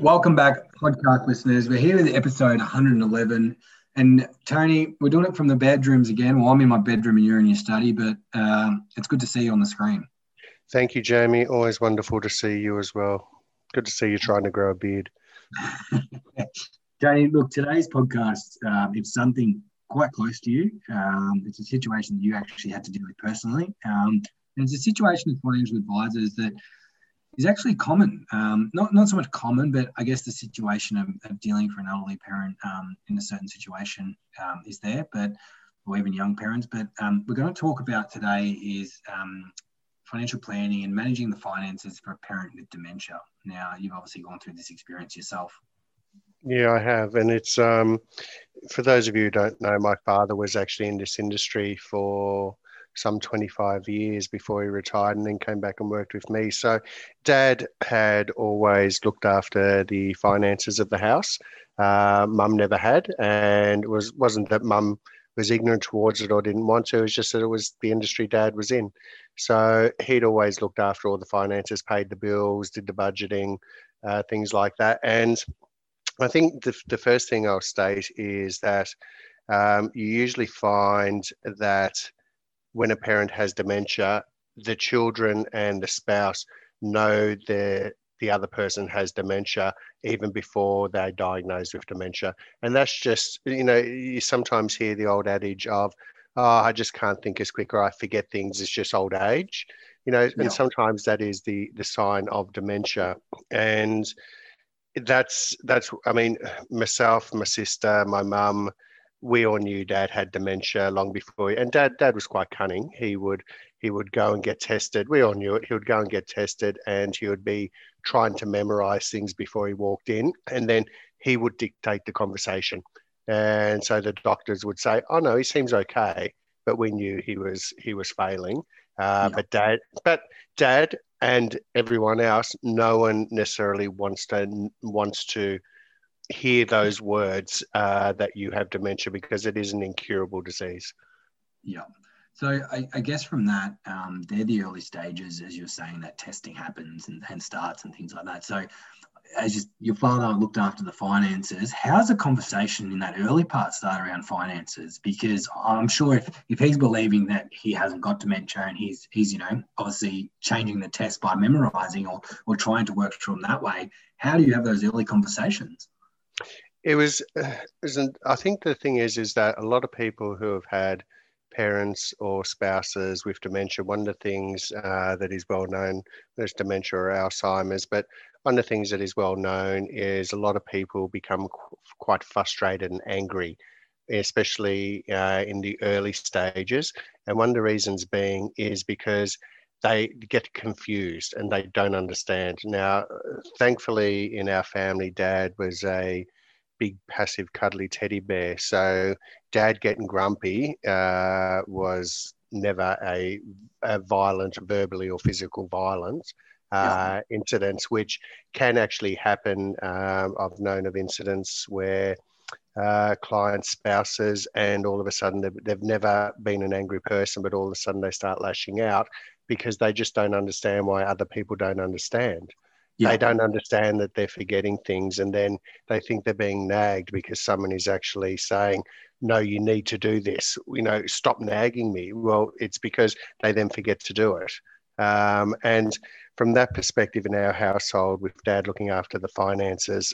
Welcome back, podcast listeners. We're here with episode 111. And Tony, we're doing it from the bedrooms again. Well, I'm in my bedroom and you're in your study, but um, it's good to see you on the screen. Thank you, Jamie. Always wonderful to see you as well. Good to see you trying to grow a beard. Tony, look, today's podcast um, is something quite close to you. Um, it's a situation that you actually had to deal with personally. Um, and it's a situation with financial advisors that is actually common. Um, not not so much common, but I guess the situation of, of dealing for an elderly parent um, in a certain situation um, is there, but or even young parents. But um, we're going to talk about today is um, financial planning and managing the finances for a parent with dementia. Now, you've obviously gone through this experience yourself. Yeah, I have, and it's um, for those of you who don't know, my father was actually in this industry for some 25 years before he retired and then came back and worked with me. So, dad had always looked after the finances of the house. Uh, mum never had, and it was wasn't that mum was ignorant towards it or didn't want to. It was just that it was the industry dad was in. So he'd always looked after all the finances, paid the bills, did the budgeting, uh, things like that. And I think the, the first thing I'll state is that um, you usually find that when a parent has dementia, the children and the spouse know the the other person has dementia even before they're diagnosed with dementia. And that's just, you know, you sometimes hear the old adage of, oh, I just can't think as quick or I forget things. It's just old age, you know, and sometimes that is the the sign of dementia. And that's that's I mean, myself, my sister, my mum, we all knew dad had dementia long before and dad dad was quite cunning. He would he would go and get tested. We all knew it. He would go and get tested and he would be trying to memorize things before he walked in and then he would dictate the conversation. And so the doctors would say oh no he seems okay but we knew he was he was failing. Uh, yeah. but dad but dad and everyone else no one necessarily wants to wants to hear those words uh, that you have dementia because it is an incurable disease. Yeah. So I, I guess from that, um, they're the early stages, as you're saying, that testing happens and, and starts and things like that. So as you, your father looked after the finances, how's the conversation in that early part start around finances? Because I'm sure if, if he's believing that he hasn't got dementia and he's he's you know obviously changing the test by memorizing or or trying to work through them that way, how do you have those early conversations? It was, isn't. I think the thing is, is that a lot of people who have had parents or spouses with dementia, one of the things uh, that is well known, there's dementia or Alzheimer's, but one of the things that is well known is a lot of people become qu- quite frustrated and angry, especially uh, in the early stages. And one of the reasons being is because they get confused and they don't understand. Now, thankfully, in our family, dad was a big, passive, cuddly teddy bear. So, dad getting grumpy uh, was never a, a, violent, verbally or physical violence. Uh, yeah. Incidents which can actually happen. Um, I've known of incidents where uh, clients' spouses, and all of a sudden they've, they've, never been an angry person, but all of a sudden they start lashing out because they just don't understand why other people don't understand. Yeah. They don't understand that they're forgetting things and then they think they're being nagged because someone is actually saying, no, you need to do this. You know, stop nagging me. Well, it's because they then forget to do it. Um, and from that perspective, in our household, with dad looking after the finances,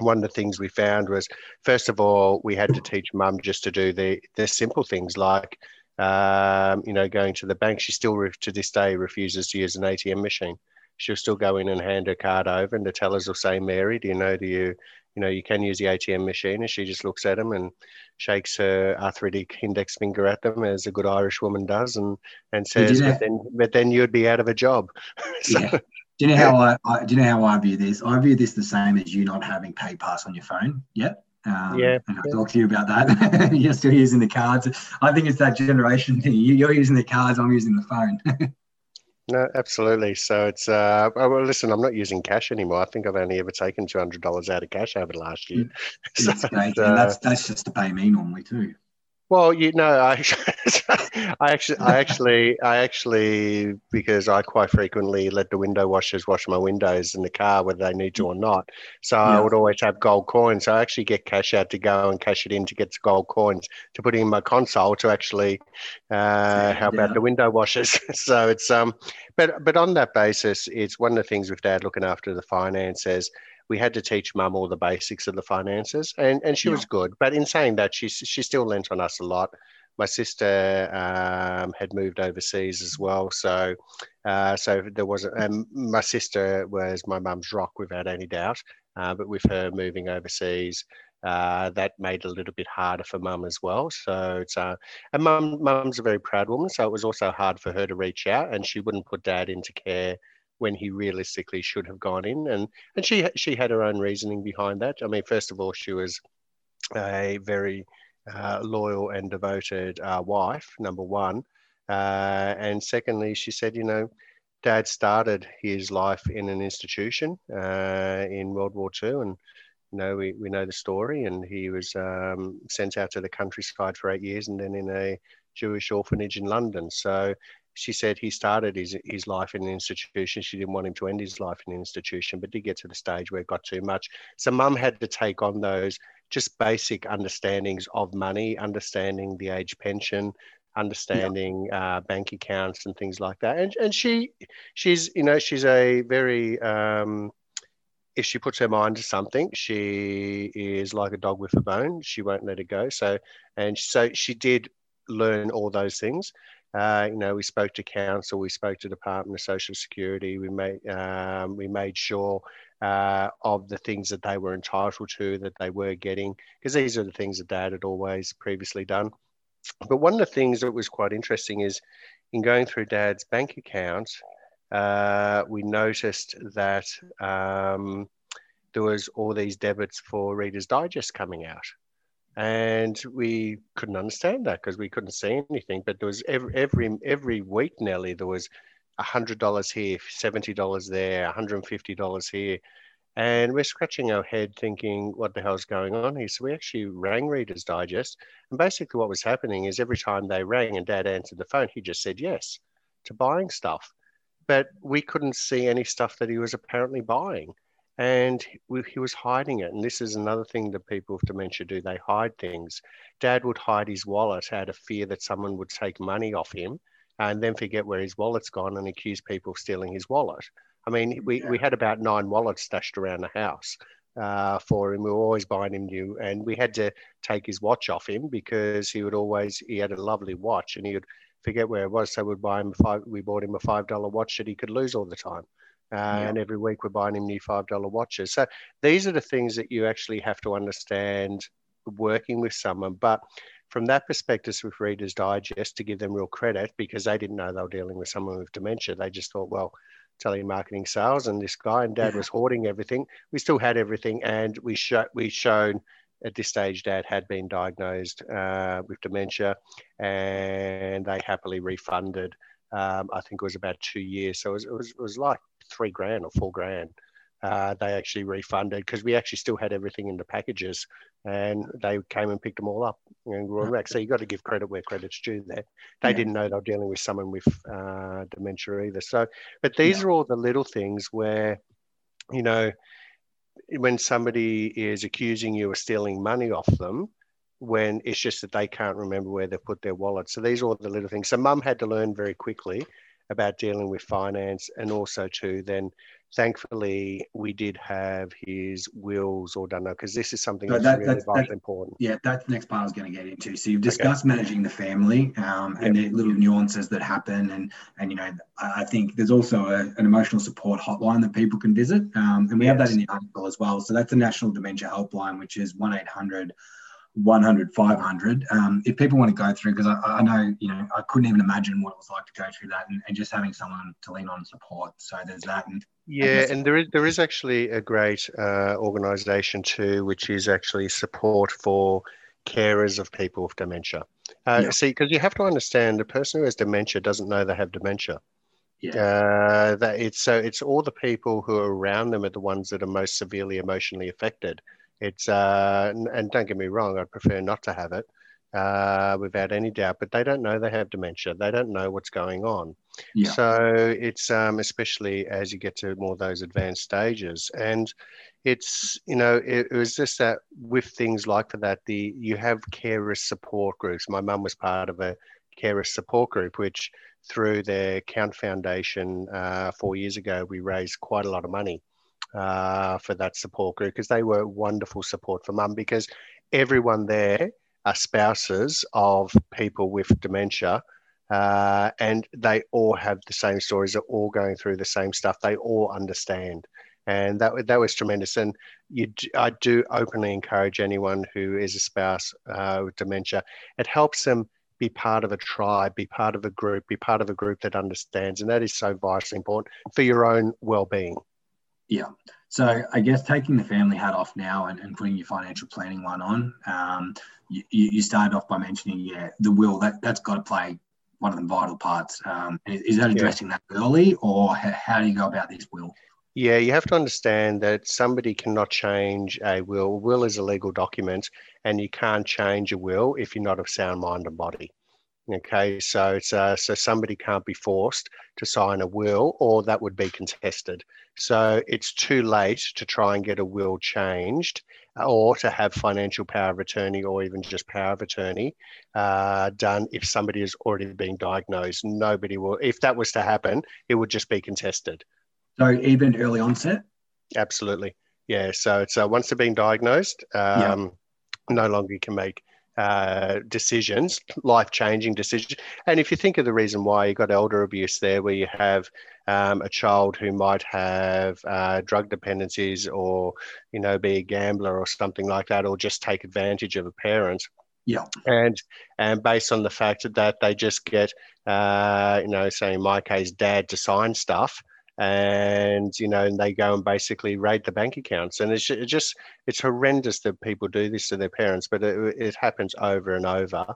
one of the things we found was, first of all, we had to teach mum just to do the, the simple things like um, you know, going to the bank. She still, to this day, refuses to use an ATM machine. She'll still go in and hand her card over, and the tellers will say, "Mary, do you know? Do you, you know, you can use the ATM machine?" And she just looks at them and shakes her arthritic index finger at them, as a good Irish woman does, and and says, "But then, but then you'd be out of a job." so, yeah. Do you know how I, I, do you know how I view this? I view this the same as you not having PayPass on your phone yet. Um, yeah. And I'll talk to you about that. You're still using the cards. I think it's that generation thing. You're using the cards, I'm using the phone. no, absolutely. So it's, uh, oh, well, listen, I'm not using cash anymore. I think I've only ever taken $200 out of cash over the last year. so, great. Uh, that's, that's just to pay me normally too. Well, you know, I, I actually, I actually, I actually, because I quite frequently let the window washers wash my windows in the car, whether they need to or not. So yeah. I would always have gold coins. I actually get cash out to go and cash it in to get the gold coins to put in my console to actually uh, help yeah. out the window washers. so it's um, but but on that basis, it's one of the things with Dad looking after the finances we had to teach mum all the basics of the finances, and and she yeah. was good. But in saying that, she she still lent on us a lot. My sister um, had moved overseas as well, so uh, so there wasn't. And my sister was my mum's rock without any doubt. Uh, but with her moving overseas, uh, that made it a little bit harder for mum as well. So it's uh, and mum mum's a very proud woman, so it was also hard for her to reach out, and she wouldn't put dad into care when he realistically should have gone in. And and she she had her own reasoning behind that. I mean, first of all, she was a very uh, loyal and devoted uh, wife, number one. Uh, and secondly, she said, you know, Dad started his life in an institution uh, in World War II, and you know we, we know the story. And he was um, sent out to the countryside for eight years, and then in a Jewish orphanage in London. So she said he started his, his life in an institution. She didn't want him to end his life in an institution, but did get to the stage where it got too much. So mum had to take on those just basic understandings of money, understanding the age pension, understanding yeah. uh, bank accounts and things like that. And and she she's you know she's a very um, if she puts her mind to something, she is like a dog with a bone. She won't let it go. So and so she did learn all those things. Uh, you know, we spoke to council, we spoke to Department of Social Security. We made um, we made sure uh, of the things that they were entitled to, that they were getting, because these are the things that Dad had always previously done. But one of the things that was quite interesting is, in going through Dad's bank account, uh, we noticed that um, there was all these debits for Reader's Digest coming out and we couldn't understand that because we couldn't see anything. But there was every every every week nearly there was hundred dollars here, seventy dollars there, one hundred and fifty dollars here, and we're scratching our head thinking, what the hell's going on here? So we actually rang Reader's Digest, and basically what was happening is every time they rang and Dad answered the phone, he just said yes to buying stuff, but we couldn't see any stuff that he was apparently buying and he was hiding it. And this is another thing that people with dementia do they hide things. Dad would hide his wallet out of fear that someone would take money off him and then forget where his wallet's gone and accuse people of stealing his wallet. I mean, we, yeah. we had about nine wallets stashed around the house uh, for him. We were always buying him new, and we had to take his watch off him because he would always, he had a lovely watch and he would forget where it was. So we'd buy him five, we bought him a $5 watch that he could lose all the time. Uh, yeah. And every week we're buying him new $5 watches. So these are the things that you actually have to understand working with someone. But from that perspective, with Reader's Digest, to give them real credit because they didn't know they were dealing with someone with dementia, they just thought, well, telemarketing sales and this guy and dad was hoarding everything. We still had everything, and we showed we showed at this stage dad had been diagnosed uh, with dementia, and they happily refunded. Um, I think it was about two years, so it was, it was, it was like three grand or four grand. Uh, they actually refunded because we actually still had everything in the packages and they came and picked them all up and brought back. So you got to give credit where credit's due there. They yeah. didn't know they were dealing with someone with uh, dementia either. So, but these yeah. are all the little things where, you know, when somebody is accusing you of stealing money off them, when it's just that they can't remember where they put their wallet. So these are all the little things. So mum had to learn very quickly about dealing with finance and also to then thankfully we did have his wills all done because this is something so that's that, really that's, that's, important yeah that's the next part i was going to get into so you've discussed okay. managing the family um, and yep. the little nuances that happen and and you know i think there's also a, an emotional support hotline that people can visit um, and we yes. have that in the article as well so that's the national dementia helpline which is 1-800 100, 500. Um, if people want to go through, because I, I, know, you know, I couldn't even imagine what it was like to go through that and, and just having someone to lean on and support. So there's that. And yeah, and there is there is actually a great uh, organisation too, which is actually support for carers of people with dementia. Uh, yeah. See, because you have to understand, the person who has dementia doesn't know they have dementia. Yeah. Uh, that it's so it's all the people who are around them are the ones that are most severely emotionally affected. It's uh, and don't get me wrong, I'd prefer not to have it. uh, without any doubt, but they don't know they have dementia. They don't know what's going on. Yeah. So it's um, especially as you get to more those advanced stages, and it's you know it, it was just that with things like that, the you have carer support groups. My mum was part of a carer support group, which through their Count Foundation uh, four years ago, we raised quite a lot of money uh, for that support group because they were wonderful support for mum because everyone there are spouses of people with dementia. Uh, and they all have the same stories. They're all going through the same stuff. They all understand, and that that was tremendous. And you, I do openly encourage anyone who is a spouse uh, with dementia. It helps them be part of a tribe, be part of a group, be part of a group that understands, and that is so vitally important for your own well-being. Yeah. So I guess taking the family hat off now and, and putting your financial planning one on, um, you, you started off by mentioning, yeah, the will that that's got to play one of the vital parts. Um, is, that addressing yeah. that early, or how, how do you go about this will? Yeah, you have to understand that somebody cannot change a will. Will is a legal document, and you can't change a will if you're not of sound mind and body. Okay, so it's uh, so somebody can't be forced to sign a will, or that would be contested. So it's too late to try and get a will changed, or to have financial power of attorney, or even just power of attorney uh, done if somebody has already been diagnosed. Nobody will. If that was to happen, it would just be contested. So even early onset? Absolutely. Yeah. So it's uh, once they've been diagnosed, um, yeah. no longer can make uh, decisions, life changing decisions. And if you think of the reason why you got elder abuse there, where you have um, a child who might have uh, drug dependencies or, you know, be a gambler or something like that, or just take advantage of a parent. Yeah. And and based on the fact that they just get, uh, you know, say in my case, dad to sign stuff, and you know and they go and basically raid the bank accounts. And it's just it's horrendous that people do this to their parents but it, it happens over and over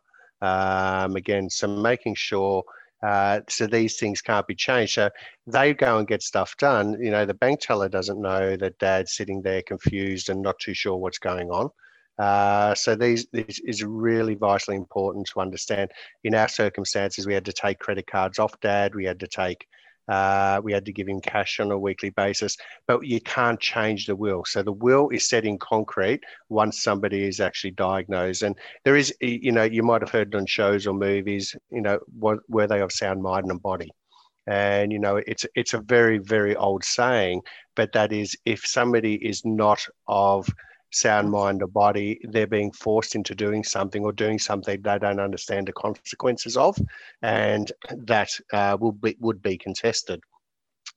um, again. So making sure uh, so these things can't be changed. So they go and get stuff done. You know the bank teller doesn't know that dad's sitting there confused and not too sure what's going on. Uh, so these this is really vitally important to understand. In our circumstances, we had to take credit cards off dad. We had to take uh, we had to give him cash on a weekly basis, but you can't change the will. So the will is set in concrete once somebody is actually diagnosed. And there is, you know, you might have heard on shows or movies, you know, were they of sound mind and body? And you know, it's it's a very very old saying, but that is if somebody is not of sound mind or body, they're being forced into doing something or doing something they don't understand the consequences of, and that uh, will be, would be contested.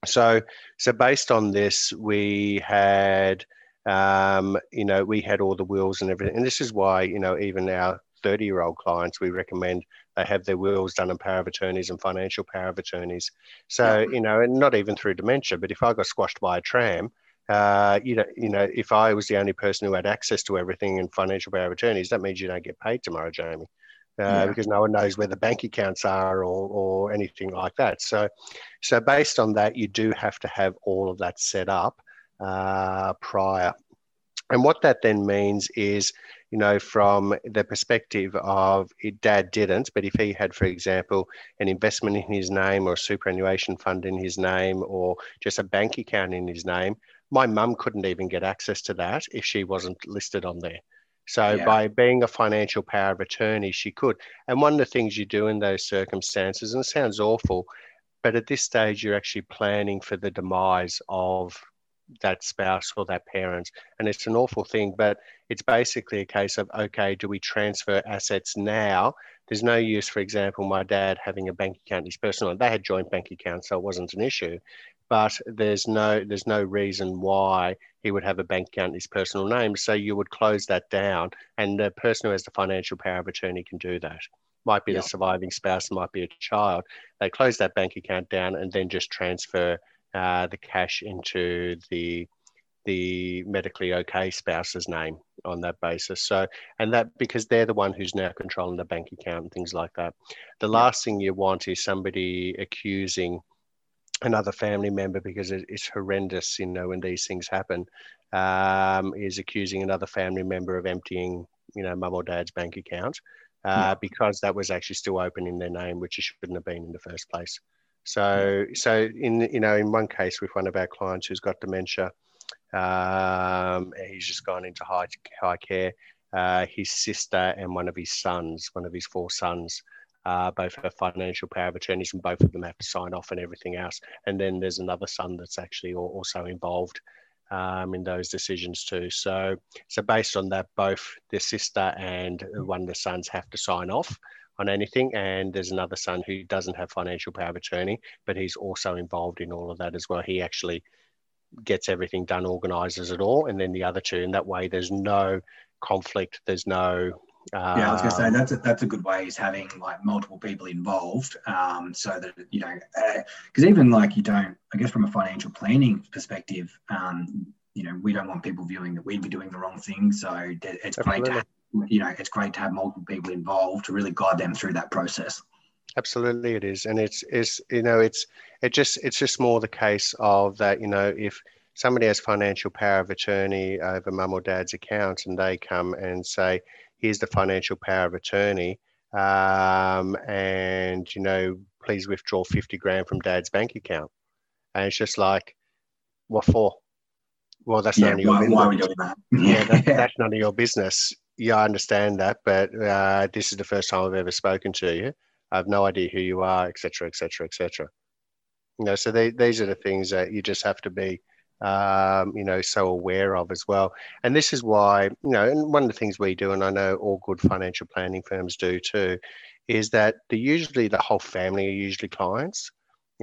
So, so based on this, we had, um, you know, we had all the wills and everything, and this is why, you know, even our 30 year old clients, we recommend they have their wills done in power of attorneys and financial power of attorneys. So, you know, and not even through dementia, but if I got squashed by a tram, uh, you know, you know, if I was the only person who had access to everything and financial power of attorneys, that means you don't get paid tomorrow, Jamie, uh, yeah. because no one knows where the bank accounts are or, or anything like that. So, so based on that, you do have to have all of that set up uh, prior. And what that then means is, you know, from the perspective of dad didn't, but if he had, for example, an investment in his name or a superannuation fund in his name or just a bank account in his name, my mum couldn't even get access to that if she wasn't listed on there. So yeah. by being a financial power of attorney, she could. And one of the things you do in those circumstances, and it sounds awful, but at this stage you're actually planning for the demise of that spouse or that parent. And it's an awful thing, but it's basically a case of okay, do we transfer assets now? There's no use, for example, my dad having a bank account, his personal, they had joint bank accounts, so it wasn't an issue but there's no there's no reason why he would have a bank account in his personal name. So you would close that down, and the person who has the financial power of attorney can do that. Might be yeah. the surviving spouse, might be a child. They close that bank account down and then just transfer uh, the cash into the the medically okay spouse's name on that basis. So, and that because they're the one who's now controlling the bank account and things like that. The last thing you want is somebody accusing another family member because it, it's horrendous, you know, when these things happen, um, is accusing another family member of emptying, you know, mum or dad's bank account. uh, yeah. because that was actually still open in their name, which it shouldn't have been in the first place. So, so in you know, in one case with one of our clients who's got dementia, um, he's just gone into high high care. Uh, his sister and one of his sons, one of his four sons, uh, both have financial power of attorneys, and both of them have to sign off and everything else. And then there's another son that's actually also involved um, in those decisions too. So, so based on that, both the sister and one of the sons have to sign off on anything. And there's another son who doesn't have financial power of attorney, but he's also involved in all of that as well. He actually gets everything done, organizes it all, and then the other two. And that way, there's no conflict. There's no yeah, I was going to say that's a, that's a good way is having like multiple people involved, um, so that you know, because uh, even like you don't, I guess from a financial planning perspective, um, you know, we don't want people viewing that we'd be doing the wrong thing. So it's Absolutely. great to, have, you know, it's great to have multiple people involved to really guide them through that process. Absolutely, it is, and it's it's you know it's it just it's just more the case of that you know if somebody has financial power of attorney over mum or dad's account and they come and say here's the financial power of attorney um, and you know please withdraw 50 grand from dad's bank account. And it's just like what for? Well that's yeah, none of your why, business. Why are we doing that? yeah that, that's none of your business. Yeah i understand that but uh, this is the first time i've ever spoken to you. I have no idea who you are etc etc etc you know so they, these are the things that you just have to be um, you know, so aware of as well. And this is why, you know, and one of the things we do, and I know all good financial planning firms do too, is that the usually the whole family are usually clients,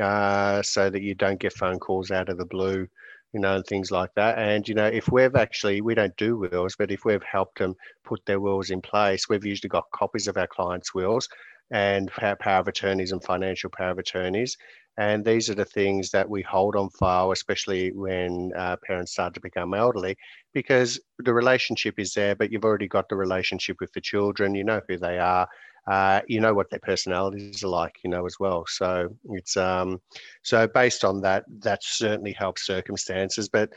uh, so that you don't get phone calls out of the blue, you know, and things like that. And you know, if we've actually we don't do wills, but if we've helped them put their wills in place, we've usually got copies of our clients' wills and power of attorneys and financial power of attorneys. And these are the things that we hold on file, especially when uh, parents start to become elderly, because the relationship is there, but you've already got the relationship with the children. You know who they are. Uh, you know what their personalities are like, you know, as well. So it's um, so based on that, that certainly helps circumstances, but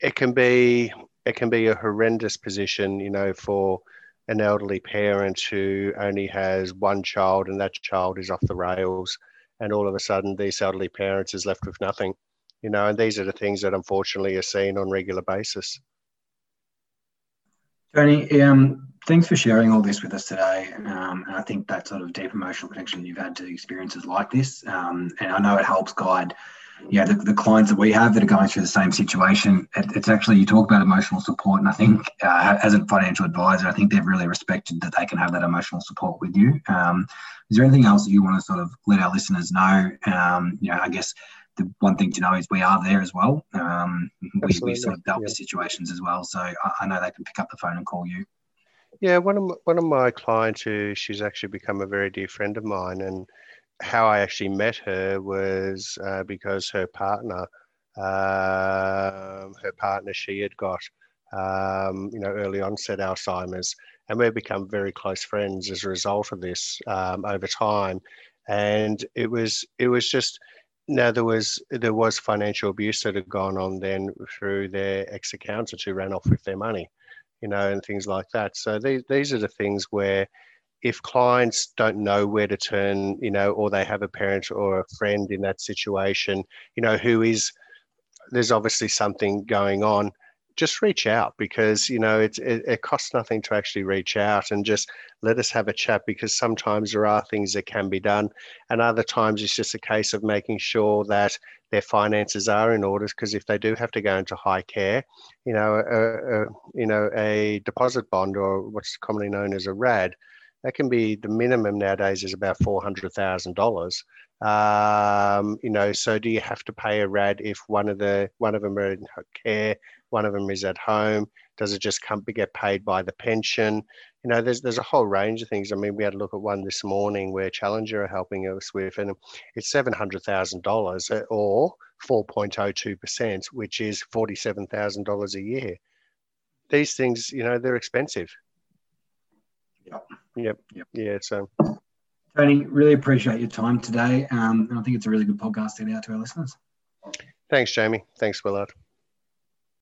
it can be it can be a horrendous position, you know, for an elderly parent who only has one child and that child is off the rails and all of a sudden these elderly parents is left with nothing you know and these are the things that unfortunately are seen on regular basis. Tony um, thanks for sharing all this with us today. Um, and i think that sort of deep emotional connection you've had to experiences like this um, and i know it helps guide yeah, the, the clients that we have that are going through the same situation, it, it's actually, you talk about emotional support. And I think uh, as a financial advisor, I think they've really respected that they can have that emotional support with you. Um, is there anything else that you want to sort of let our listeners know? Um, you know, I guess the one thing to know is we are there as well. Um, we, we sort of dealt yeah. with situations as well. So I, I know they can pick up the phone and call you. Yeah, one of my, one of my clients who she's actually become a very dear friend of mine, and how I actually met her was uh, because her partner, uh, her partner, she had got, um, you know, early onset Alzheimer's, and we've become very close friends as a result of this um, over time. And it was, it was just, now there was there was financial abuse that had gone on then through their ex accountants who ran off with their money, you know, and things like that. So these these are the things where if clients don't know where to turn, you know, or they have a parent or a friend in that situation, you know, who is, there's obviously something going on, just reach out because, you know, it, it, it costs nothing to actually reach out and just let us have a chat because sometimes there are things that can be done. And other times it's just a case of making sure that their finances are in order because if they do have to go into high care, you know, a, a, you know, a deposit bond or what's commonly known as a RAD, that can be the minimum nowadays is about four hundred thousand dollars. Um, you know, so do you have to pay a RAD if one of the one of them are in care, one of them is at home? Does it just come get paid by the pension? You know, there's there's a whole range of things. I mean, we had a look at one this morning where Challenger are helping us with, and it's seven hundred thousand dollars uh, or four point oh two percent, which is forty seven thousand dollars a year. These things, you know, they're expensive. Yep. Yep. Yep. Yeah. So, Tony, really appreciate your time today. Um, and I think it's a really good podcast to get out to our listeners. Thanks, Jamie. Thanks, Willard.